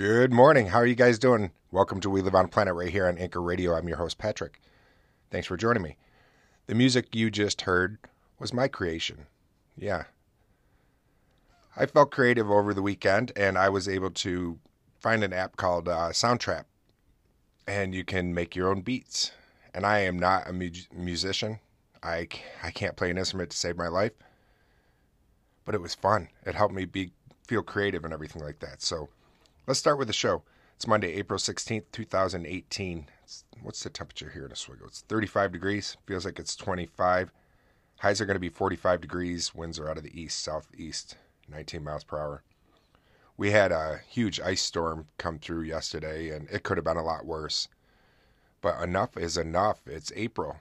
Good morning. How are you guys doing? Welcome to We Live on Planet right here on Anchor Radio. I'm your host, Patrick. Thanks for joining me. The music you just heard was my creation. Yeah. I felt creative over the weekend and I was able to find an app called uh, Soundtrap. And you can make your own beats. And I am not a mu- musician, I, I can't play an instrument to save my life. But it was fun. It helped me be feel creative and everything like that. So let's start with the show. It's Monday, April 16th, 2018. It's, what's the temperature here in Oswego? It's 35 degrees. Feels like it's 25. Highs are going to be 45 degrees. Winds are out of the east, southeast, 19 miles per hour. We had a huge ice storm come through yesterday, and it could have been a lot worse. But enough is enough. It's April.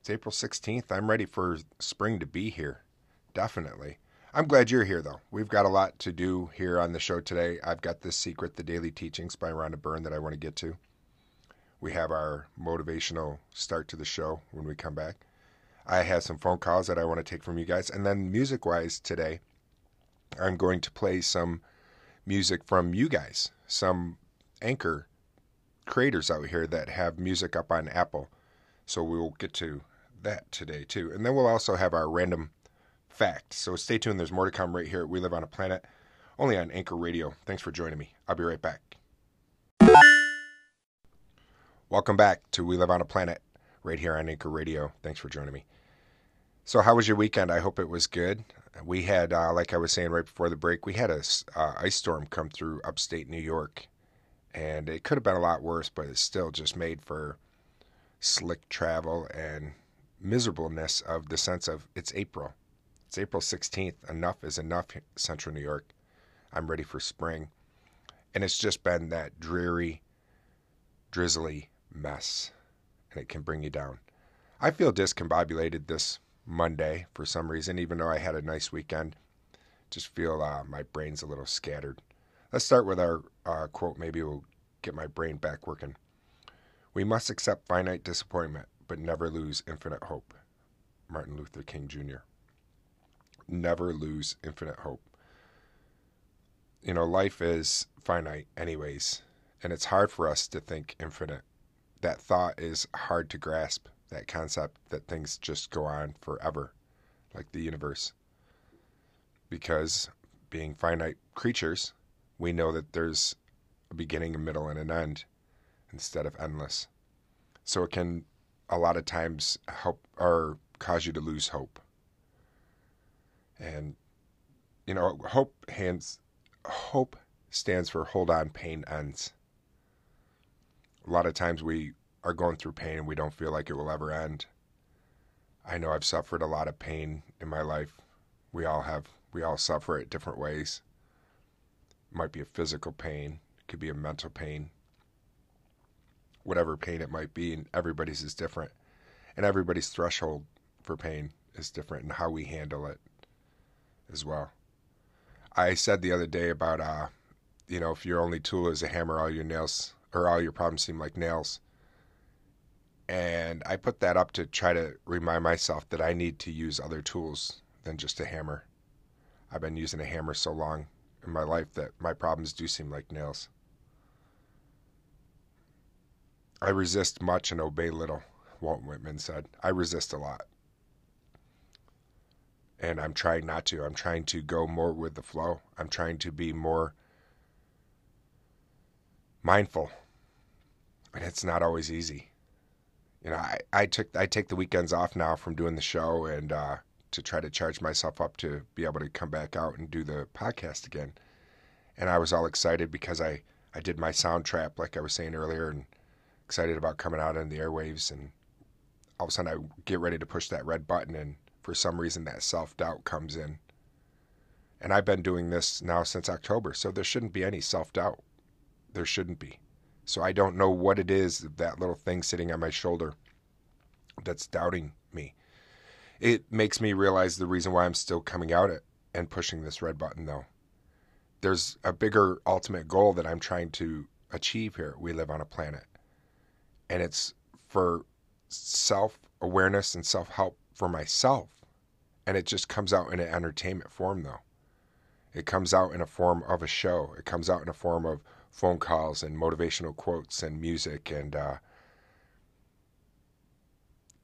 It's April 16th. I'm ready for spring to be here. Definitely. I'm glad you're here, though. We've got a lot to do here on the show today. I've got this secret, the daily teachings by Rhonda Byrne, that I want to get to. We have our motivational start to the show when we come back. I have some phone calls that I want to take from you guys. And then, music wise, today, I'm going to play some music from you guys, some anchor creators out here that have music up on Apple. So we will get to that today, too. And then we'll also have our random fact. So stay tuned. There's more to come right here We Live on a Planet, only on Anchor Radio. Thanks for joining me. I'll be right back. Welcome back to We Live on a Planet, right here on Anchor Radio. Thanks for joining me. So, how was your weekend? I hope it was good. We had, uh, like I was saying right before the break, we had a uh, ice storm come through upstate New York, and it could have been a lot worse, but it's still just made for slick travel and miserableness of the sense of it's April. It's April 16th. Enough is enough, Central New York. I'm ready for spring. And it's just been that dreary, drizzly mess, and it can bring you down. I feel discombobulated this Monday for some reason, even though I had a nice weekend. Just feel uh, my brain's a little scattered. Let's start with our uh, quote. Maybe we'll get my brain back working. We must accept finite disappointment, but never lose infinite hope. Martin Luther King Jr. Never lose infinite hope. You know, life is finite, anyways, and it's hard for us to think infinite. That thought is hard to grasp, that concept that things just go on forever, like the universe. Because being finite creatures, we know that there's a beginning, a middle, and an end instead of endless. So it can a lot of times help or cause you to lose hope. And you know, hope hands hope stands for hold on pain ends. A lot of times we are going through pain and we don't feel like it will ever end. I know I've suffered a lot of pain in my life. We all have we all suffer it different ways. It might be a physical pain, it could be a mental pain, whatever pain it might be, and everybody's is different. And everybody's threshold for pain is different and how we handle it as well. I said the other day about uh, you know, if your only tool is a hammer, all your nails or all your problems seem like nails. And I put that up to try to remind myself that I need to use other tools than just a hammer. I've been using a hammer so long in my life that my problems do seem like nails. I resist much and obey little, Walt Whitman said. I resist a lot. And I'm trying not to. I'm trying to go more with the flow. I'm trying to be more mindful. And it's not always easy. You know, I, I took I take the weekends off now from doing the show and uh, to try to charge myself up to be able to come back out and do the podcast again. And I was all excited because I, I did my Soundtrap like I was saying earlier and excited about coming out on the airwaves and all of a sudden I get ready to push that red button and for some reason that self doubt comes in. And I've been doing this now since October, so there shouldn't be any self doubt. There shouldn't be. So I don't know what it is, that little thing sitting on my shoulder that's doubting me. It makes me realize the reason why I'm still coming out it and pushing this red button, though. There's a bigger ultimate goal that I'm trying to achieve here. We live on a planet. And it's for self awareness and self help for myself. And it just comes out in an entertainment form, though. It comes out in a form of a show. It comes out in a form of phone calls and motivational quotes and music and uh,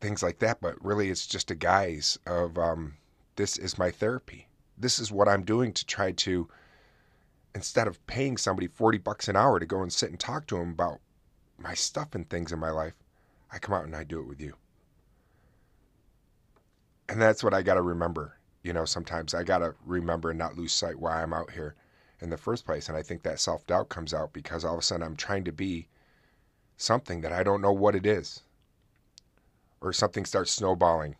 things like that. But really, it's just a guise of um, this is my therapy. This is what I'm doing to try to, instead of paying somebody 40 bucks an hour to go and sit and talk to them about my stuff and things in my life, I come out and I do it with you. And that's what I got to remember. You know, sometimes I got to remember and not lose sight why I'm out here in the first place. And I think that self doubt comes out because all of a sudden I'm trying to be something that I don't know what it is. Or something starts snowballing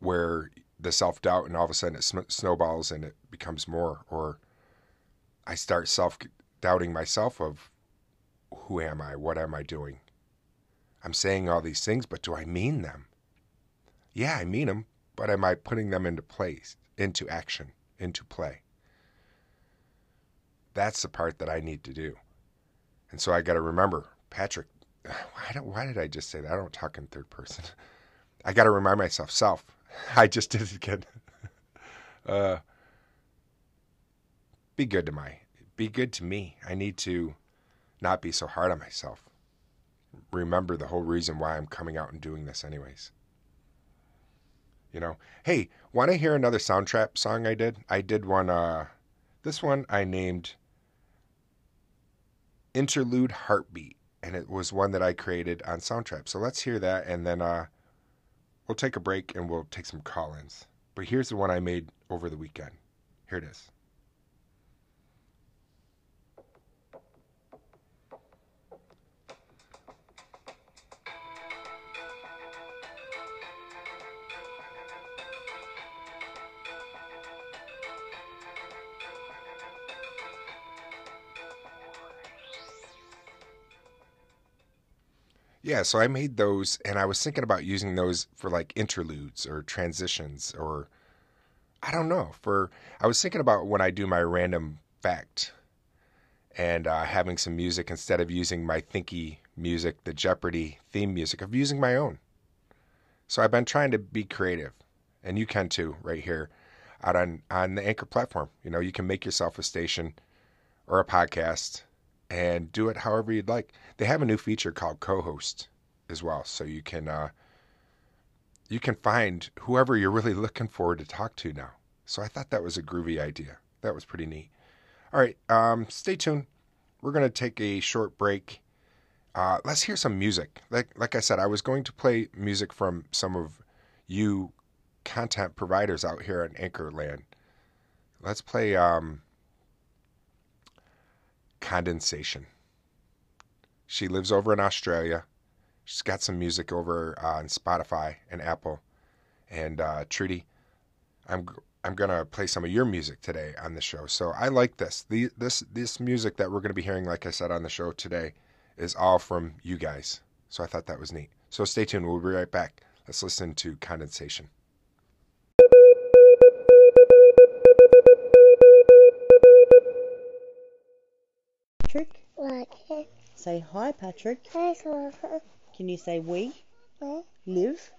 where the self doubt and all of a sudden it sm- snowballs and it becomes more. Or I start self doubting myself of who am I? What am I doing? I'm saying all these things, but do I mean them? Yeah, I mean them, but am I putting them into place, into action, into play? That's the part that I need to do. And so I got to remember, Patrick, why, why did I just say that? I don't talk in third person. I got to remind myself, self. I just did it again. uh, be good to my, be good to me. I need to not be so hard on myself. Remember the whole reason why I'm coming out and doing this, anyways. You know, hey, want to hear another soundtrap song I did? I did one. Uh, this one I named Interlude Heartbeat, and it was one that I created on Soundtrap. So let's hear that, and then uh, we'll take a break and we'll take some call-ins. But here's the one I made over the weekend. Here it is. Yeah, so I made those and I was thinking about using those for like interludes or transitions or I don't know, for I was thinking about when I do my random fact and uh, having some music instead of using my thinky music, the Jeopardy theme music, of using my own. So I've been trying to be creative, and you can too, right here, out on on the Anchor platform. You know, you can make yourself a station or a podcast and do it however you'd like. They have a new feature called co-host as well, so you can uh, you can find whoever you're really looking forward to talk to now. So I thought that was a groovy idea. That was pretty neat. All right, um, stay tuned. We're gonna take a short break. Uh, let's hear some music. Like like I said, I was going to play music from some of you content providers out here in Anchorland. Let's play um, condensation. She lives over in Australia. She's got some music over uh, on Spotify and Apple. And uh, Trudy, I'm I'm gonna play some of your music today on the show. So I like this. The this this music that we're gonna be hearing, like I said on the show today, is all from you guys. So I thought that was neat. So stay tuned. We'll be right back. Let's listen to condensation. Patrick. Say hi, Patrick. Can you say we live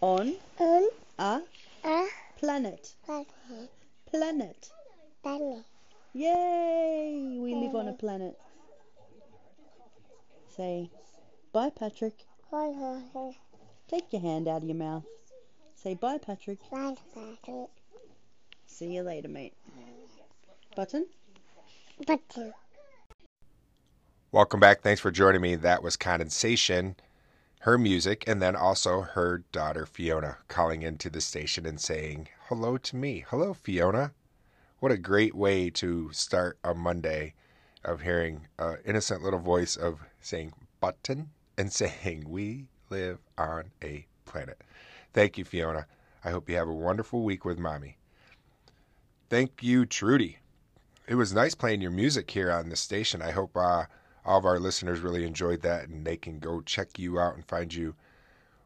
on Um, a a planet? planet. Planet. Planet. Yay! We live on a planet. Say bye, Patrick. Planet. Take your hand out of your mouth. Say bye, Patrick. Planet. See you later, mate. Button. Button. Welcome back. Thanks for joining me. That was Condensation, her music, and then also her daughter Fiona calling into the station and saying hello to me. Hello, Fiona. What a great way to start a Monday of hearing an innocent little voice of saying button and saying we live on a planet. Thank you, Fiona. I hope you have a wonderful week with mommy. Thank you, Trudy. It was nice playing your music here on the station. I hope uh, all of our listeners really enjoyed that and they can go check you out and find you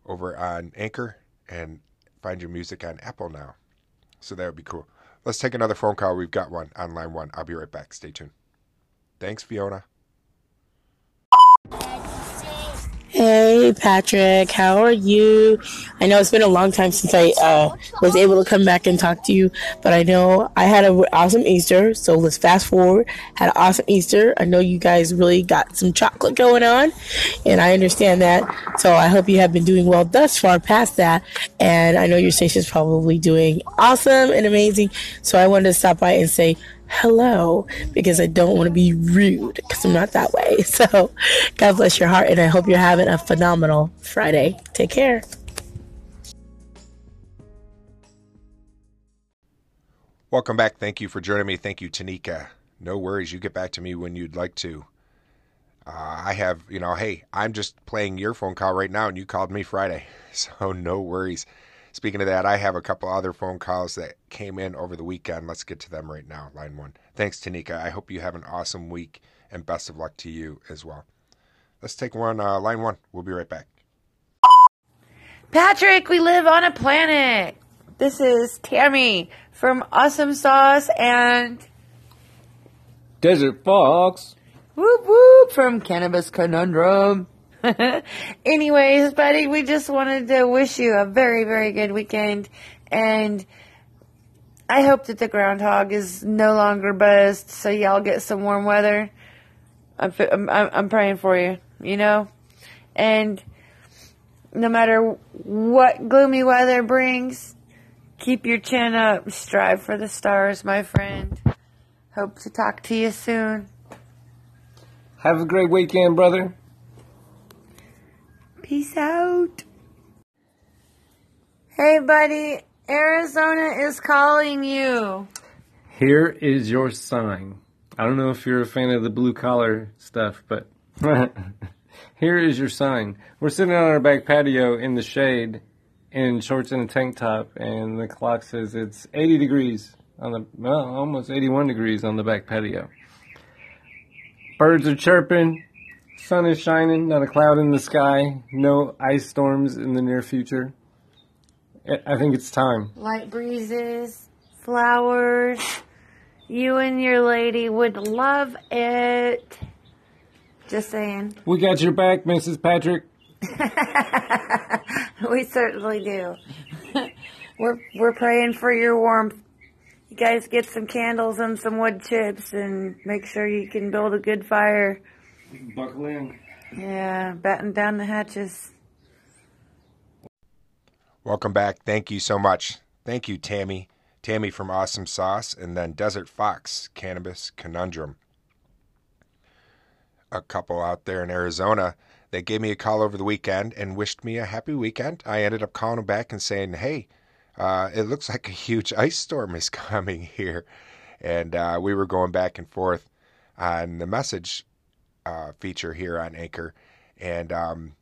over on Anchor and find your music on Apple now. So that would be cool. Let's take another phone call. We've got one on line one. I'll be right back. Stay tuned. Thanks, Fiona. Hey, Patrick, how are you? I know it's been a long time since I uh, was able to come back and talk to you, but I know I had an awesome Easter. So let's fast forward. Had an awesome Easter. I know you guys really got some chocolate going on, and I understand that. So I hope you have been doing well thus far past that. And I know your station's probably doing awesome and amazing. So I wanted to stop by and say, hello because I don't want to be rude because I'm not that way. So, God bless your heart, and I hope you're having a phenomenal Friday. Take care. Welcome back. Thank you for joining me. Thank you, Tanika. No worries. You get back to me when you'd like to. Uh, I have, you know, hey, I'm just playing your phone call right now, and you called me Friday. So, no worries. Speaking of that, I have a couple other phone calls that came in over the weekend. Let's get to them right now. Line one. Thanks, Tanika. I hope you have an awesome week and best of luck to you as well. Let's take one. Uh, line one. We'll be right back. Patrick, we live on a planet. This is Tammy from Awesome Sauce and Desert Fox. whoop whoop from Cannabis Conundrum. Anyways, buddy, we just wanted to wish you a very, very good weekend and I hope that the groundhog is no longer buzzed so y'all get some warm weather. I'm, I'm, I'm praying for you, you know? And no matter what gloomy weather brings, keep your chin up, strive for the stars, my friend. Hope to talk to you soon. Have a great weekend, brother. Peace out. Hey, buddy, Arizona is calling you. Here is your sign. I don't know if you're a fan of the blue collar stuff, but here is your sign. We're sitting on our back patio in the shade in shorts and a tank top, and the clock says it's 80 degrees on the, well, almost 81 degrees on the back patio. Birds are chirping, sun is shining, not a cloud in the sky, no ice storms in the near future. I think it's time. Light breezes, flowers. You and your lady would love it. Just saying. We got your back, Mrs. Patrick. we certainly do. we're we're praying for your warmth. You guys get some candles and some wood chips and make sure you can build a good fire. Buckle in. Yeah, batten down the hatches. Welcome back. Thank you so much. Thank you, Tammy. Tammy from Awesome Sauce, and then Desert Fox, Cannabis Conundrum. A couple out there in Arizona that gave me a call over the weekend and wished me a happy weekend. I ended up calling them back and saying, hey, uh, it looks like a huge ice storm is coming here. And uh, we were going back and forth on the message uh, feature here on Anchor. And um,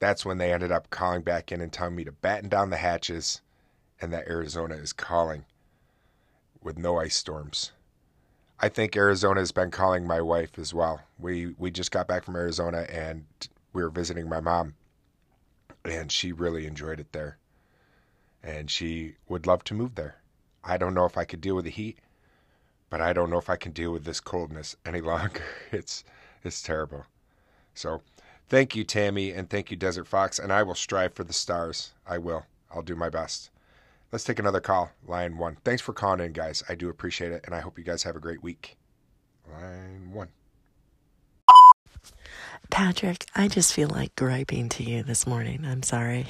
that's when they ended up calling back in and telling me to batten down the hatches and that Arizona is calling with no ice storms. I think Arizona has been calling my wife as well. We we just got back from Arizona and we were visiting my mom and she really enjoyed it there. And she would love to move there. I don't know if I could deal with the heat, but I don't know if I can deal with this coldness any longer. It's it's terrible. So, thank you Tammy and thank you Desert Fox and I will strive for the stars. I will. I'll do my best. Let's take another call. Line 1. Thanks for calling in guys. I do appreciate it and I hope you guys have a great week. Line 1. Patrick, I just feel like griping to you this morning. I'm sorry.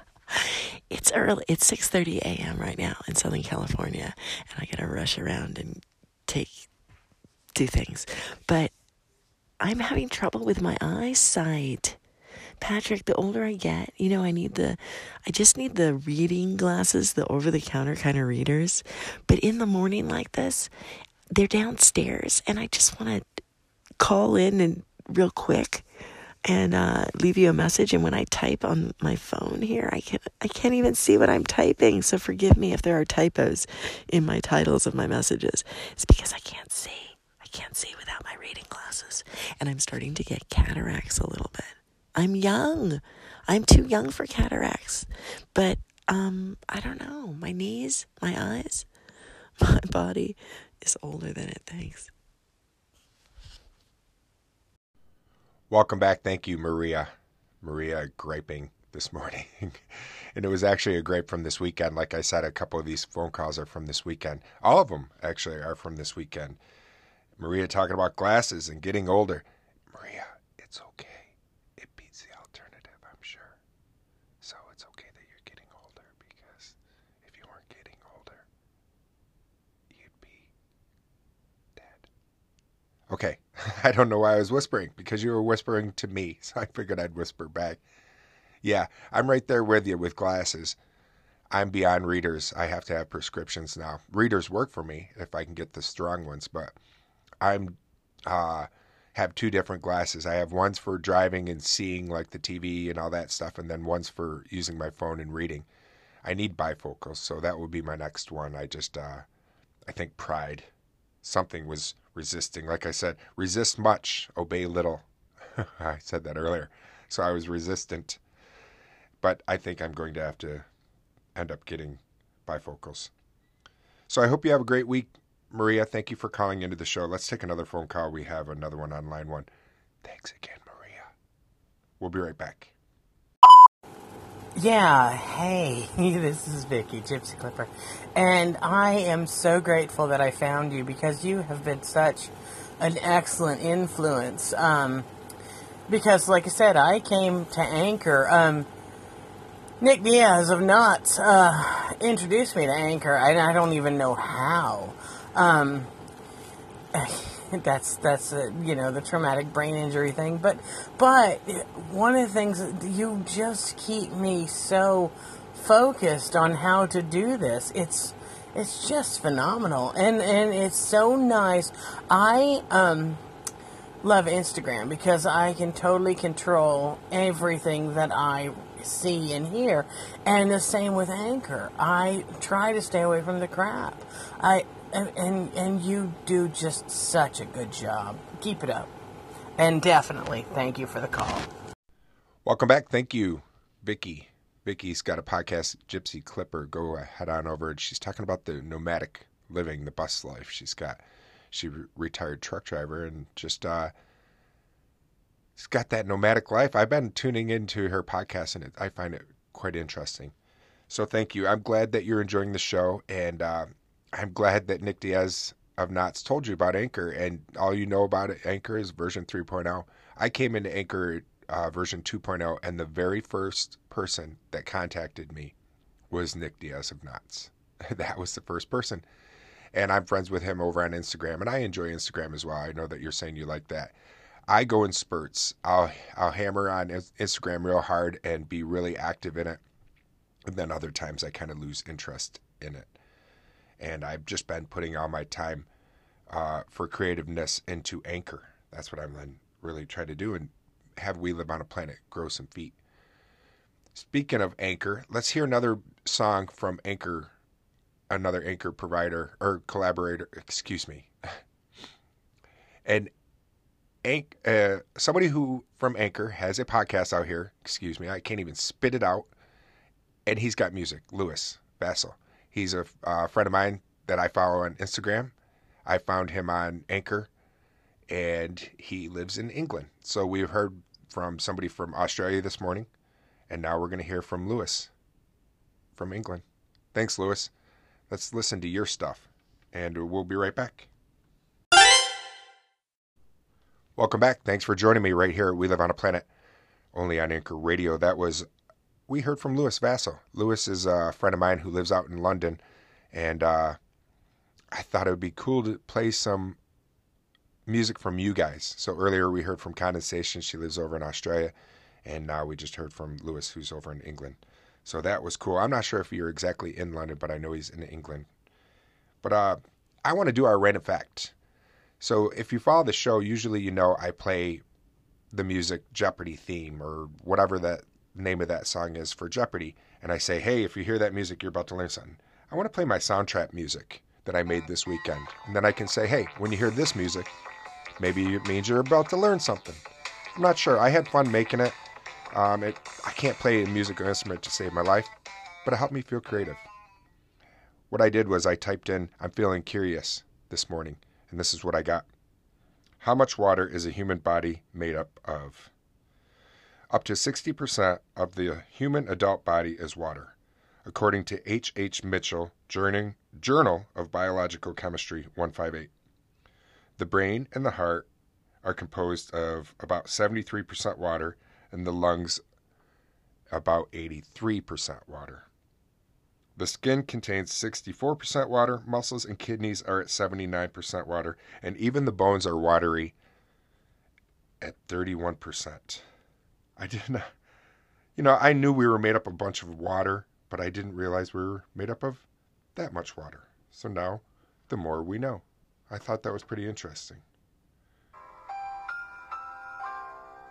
it's early. It's 6:30 a.m. right now in Southern California, and I got to rush around and take do things. But I'm having trouble with my eyesight. Patrick, the older I get, you know, I need the, I just need the reading glasses, the over the counter kind of readers. But in the morning like this, they're downstairs and I just want to call in and real quick and uh, leave you a message. And when I type on my phone here, I can't, I can't even see what I'm typing. So forgive me if there are typos in my titles of my messages. It's because I can't see. I can't see without my reading glasses, and I'm starting to get cataracts a little bit. I'm young. I'm too young for cataracts, but um, I don't know. My knees, my eyes, my body is older than it thinks. Welcome back. Thank you, Maria. Maria griping this morning. and it was actually a gripe from this weekend. Like I said, a couple of these phone calls are from this weekend. All of them actually are from this weekend. Maria talking about glasses and getting older. Maria, it's okay. It beats the alternative, I'm sure. So it's okay that you're getting older because if you weren't getting older, you'd be dead. Okay. I don't know why I was whispering because you were whispering to me, so I figured I'd whisper back. Yeah, I'm right there with you with glasses. I'm beyond readers. I have to have prescriptions now. Readers work for me if I can get the strong ones, but I'm uh have two different glasses. I have ones for driving and seeing like the TV and all that stuff and then ones for using my phone and reading. I need bifocals, so that would be my next one. I just uh I think pride something was resisting. Like I said, resist much, obey little. I said that earlier. So I was resistant. But I think I'm going to have to end up getting bifocals. So I hope you have a great week. Maria, thank you for calling into the show. Let's take another phone call. We have another one on line one. Thanks again, Maria. We'll be right back. Yeah, hey, this is Vicky, Gypsy Clipper. And I am so grateful that I found you because you have been such an excellent influence. Um, because, like I said, I came to Anchor. Um, Nick Diaz of Knots uh, introduced me to Anchor, and I don't even know how. Um, that's that's uh, you know the traumatic brain injury thing but but one of the things you just keep me so focused on how to do this. It's it's just phenomenal and and it's so nice. I um love instagram because i can totally control everything that i see and hear and the same with anchor. I try to stay away from the crap. I and, and and you do just such a good job. Keep it up. And definitely thank you for the call. Welcome back. Thank you, Vicky. Vicky's got a podcast, Gypsy Clipper. Go head on over. And she's talking about the nomadic living, the bus life. She's got, she re- retired truck driver and just, uh, she's got that nomadic life. I've been tuning into her podcast and it, I find it quite interesting. So thank you. I'm glad that you're enjoying the show. And, uh, I'm glad that Nick Diaz of Knots told you about Anchor, and all you know about it, Anchor is version 3.0. I came into Anchor uh, version 2.0, and the very first person that contacted me was Nick Diaz of Knots. that was the first person. And I'm friends with him over on Instagram, and I enjoy Instagram as well. I know that you're saying you like that. I go in spurts. I'll I'll hammer on Instagram real hard and be really active in it, and then other times I kind of lose interest in it and I've just been putting all my time uh, for creativeness into Anchor. That's what I'm then really trying to do and have We Live on a Planet grow some feet. Speaking of Anchor, let's hear another song from Anchor, another Anchor provider or collaborator, excuse me. and Anch- uh, somebody who from Anchor has a podcast out here, excuse me, I can't even spit it out. And he's got music, Lewis Vassal. He's a uh, friend of mine that I follow on Instagram. I found him on Anchor, and he lives in England. So we've heard from somebody from Australia this morning, and now we're going to hear from Lewis from England. Thanks, Lewis. Let's listen to your stuff, and we'll be right back. Welcome back. Thanks for joining me right here We Live on a Planet, only on Anchor Radio. That was we heard from Lewis Vassal. Lewis is a friend of mine who lives out in London, and uh, I thought it would be cool to play some music from you guys. So earlier we heard from Condensation. She lives over in Australia, and now we just heard from Lewis, who's over in England. So that was cool. I'm not sure if you're exactly in London, but I know he's in England. But uh, I want to do our random fact. So if you follow the show, usually you know I play the music Jeopardy theme or whatever that name of that song is for Jeopardy, and I say, hey, if you hear that music, you're about to learn something. I want to play my Soundtrap music that I made this weekend. And then I can say, hey, when you hear this music, maybe it means you're about to learn something. I'm not sure. I had fun making it. Um, it I can't play a musical instrument to save my life, but it helped me feel creative. What I did was I typed in, I'm feeling curious this morning, and this is what I got. How much water is a human body made up of? Up to 60% of the human adult body is water, according to H. H. Mitchell, Journal, Journal of Biological Chemistry 158. The brain and the heart are composed of about 73% water, and the lungs about 83% water. The skin contains 64% water, muscles and kidneys are at 79% water, and even the bones are watery at 31%. I didn't, you know, I knew we were made up of a bunch of water, but I didn't realize we were made up of that much water. So now, the more we know. I thought that was pretty interesting.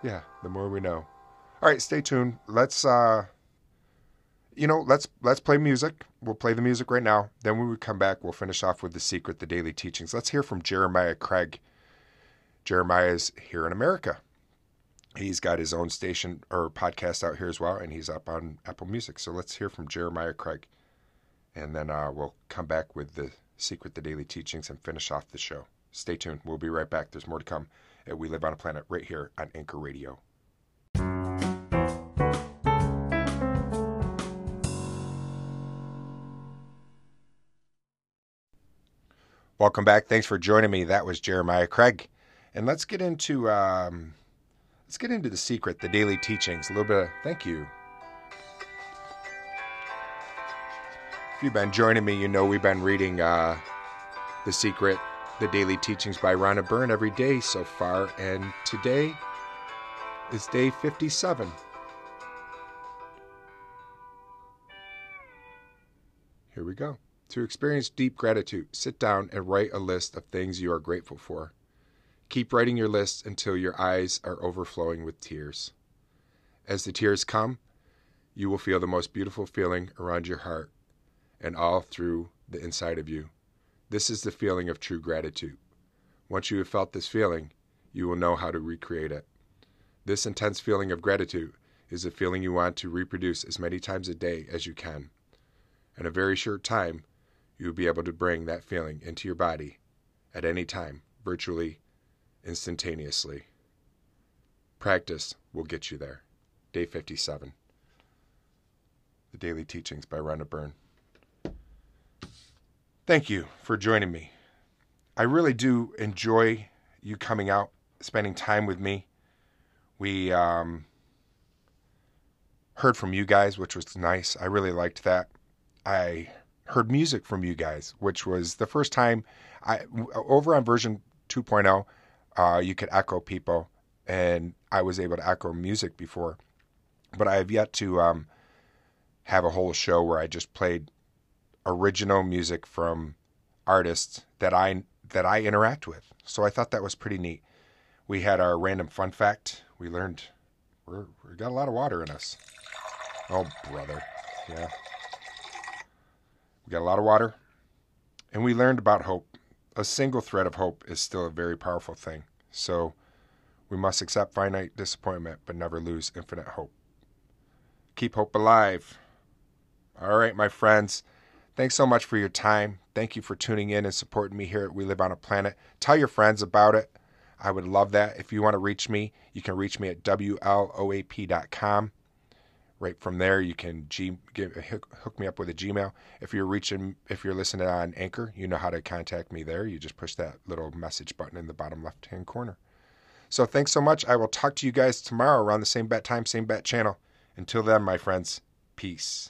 Yeah, the more we know. All right, stay tuned. Let's uh you know, let's let's play music. We'll play the music right now. Then when we come back, we'll finish off with the secret, the daily teachings. Let's hear from Jeremiah Craig. Jeremiah's here in America. He's got his own station or podcast out here as well, and he's up on Apple Music. So let's hear from Jeremiah Craig, and then uh, we'll come back with the secret, the daily teachings, and finish off the show. Stay tuned. We'll be right back. There's more to come. We live on a planet right here on Anchor Radio. Welcome back. Thanks for joining me. That was Jeremiah Craig, and let's get into um, let's get into the secret, the daily teachings. A little bit. Of, thank you. If you've been joining me, you know we've been reading uh, the secret, the daily teachings by Rhonda Byrne every day so far, and today is day fifty-seven. Here we go. To experience deep gratitude, sit down and write a list of things you are grateful for. Keep writing your list until your eyes are overflowing with tears. As the tears come, you will feel the most beautiful feeling around your heart and all through the inside of you. This is the feeling of true gratitude. Once you have felt this feeling, you will know how to recreate it. This intense feeling of gratitude is a feeling you want to reproduce as many times a day as you can. In a very short time, you will be able to bring that feeling into your body at any time, virtually instantaneously. Practice will get you there. Day 57. The Daily Teachings by Rhonda Byrne. Thank you for joining me. I really do enjoy you coming out, spending time with me. We um, heard from you guys, which was nice. I really liked that. I heard music from you guys, which was the first time I over on version 2.0, uh, you could echo people, and I was able to echo music before, but I have yet to um, have a whole show where I just played original music from artists that I that I interact with. So I thought that was pretty neat. We had our random fun fact. We learned we're, we got a lot of water in us. Oh brother, yeah. We got a lot of water, and we learned about hope. A single thread of hope is still a very powerful thing. So we must accept finite disappointment, but never lose infinite hope. Keep hope alive. All right, my friends. Thanks so much for your time. Thank you for tuning in and supporting me here at We Live on a Planet. Tell your friends about it. I would love that. If you want to reach me, you can reach me at WLOAP.com. Right from there, you can G, give, hook, hook me up with a Gmail. If you're reaching, if you're listening on Anchor, you know how to contact me there. You just push that little message button in the bottom left hand corner. So thanks so much. I will talk to you guys tomorrow around the same bat time, same bat channel. Until then, my friends, peace.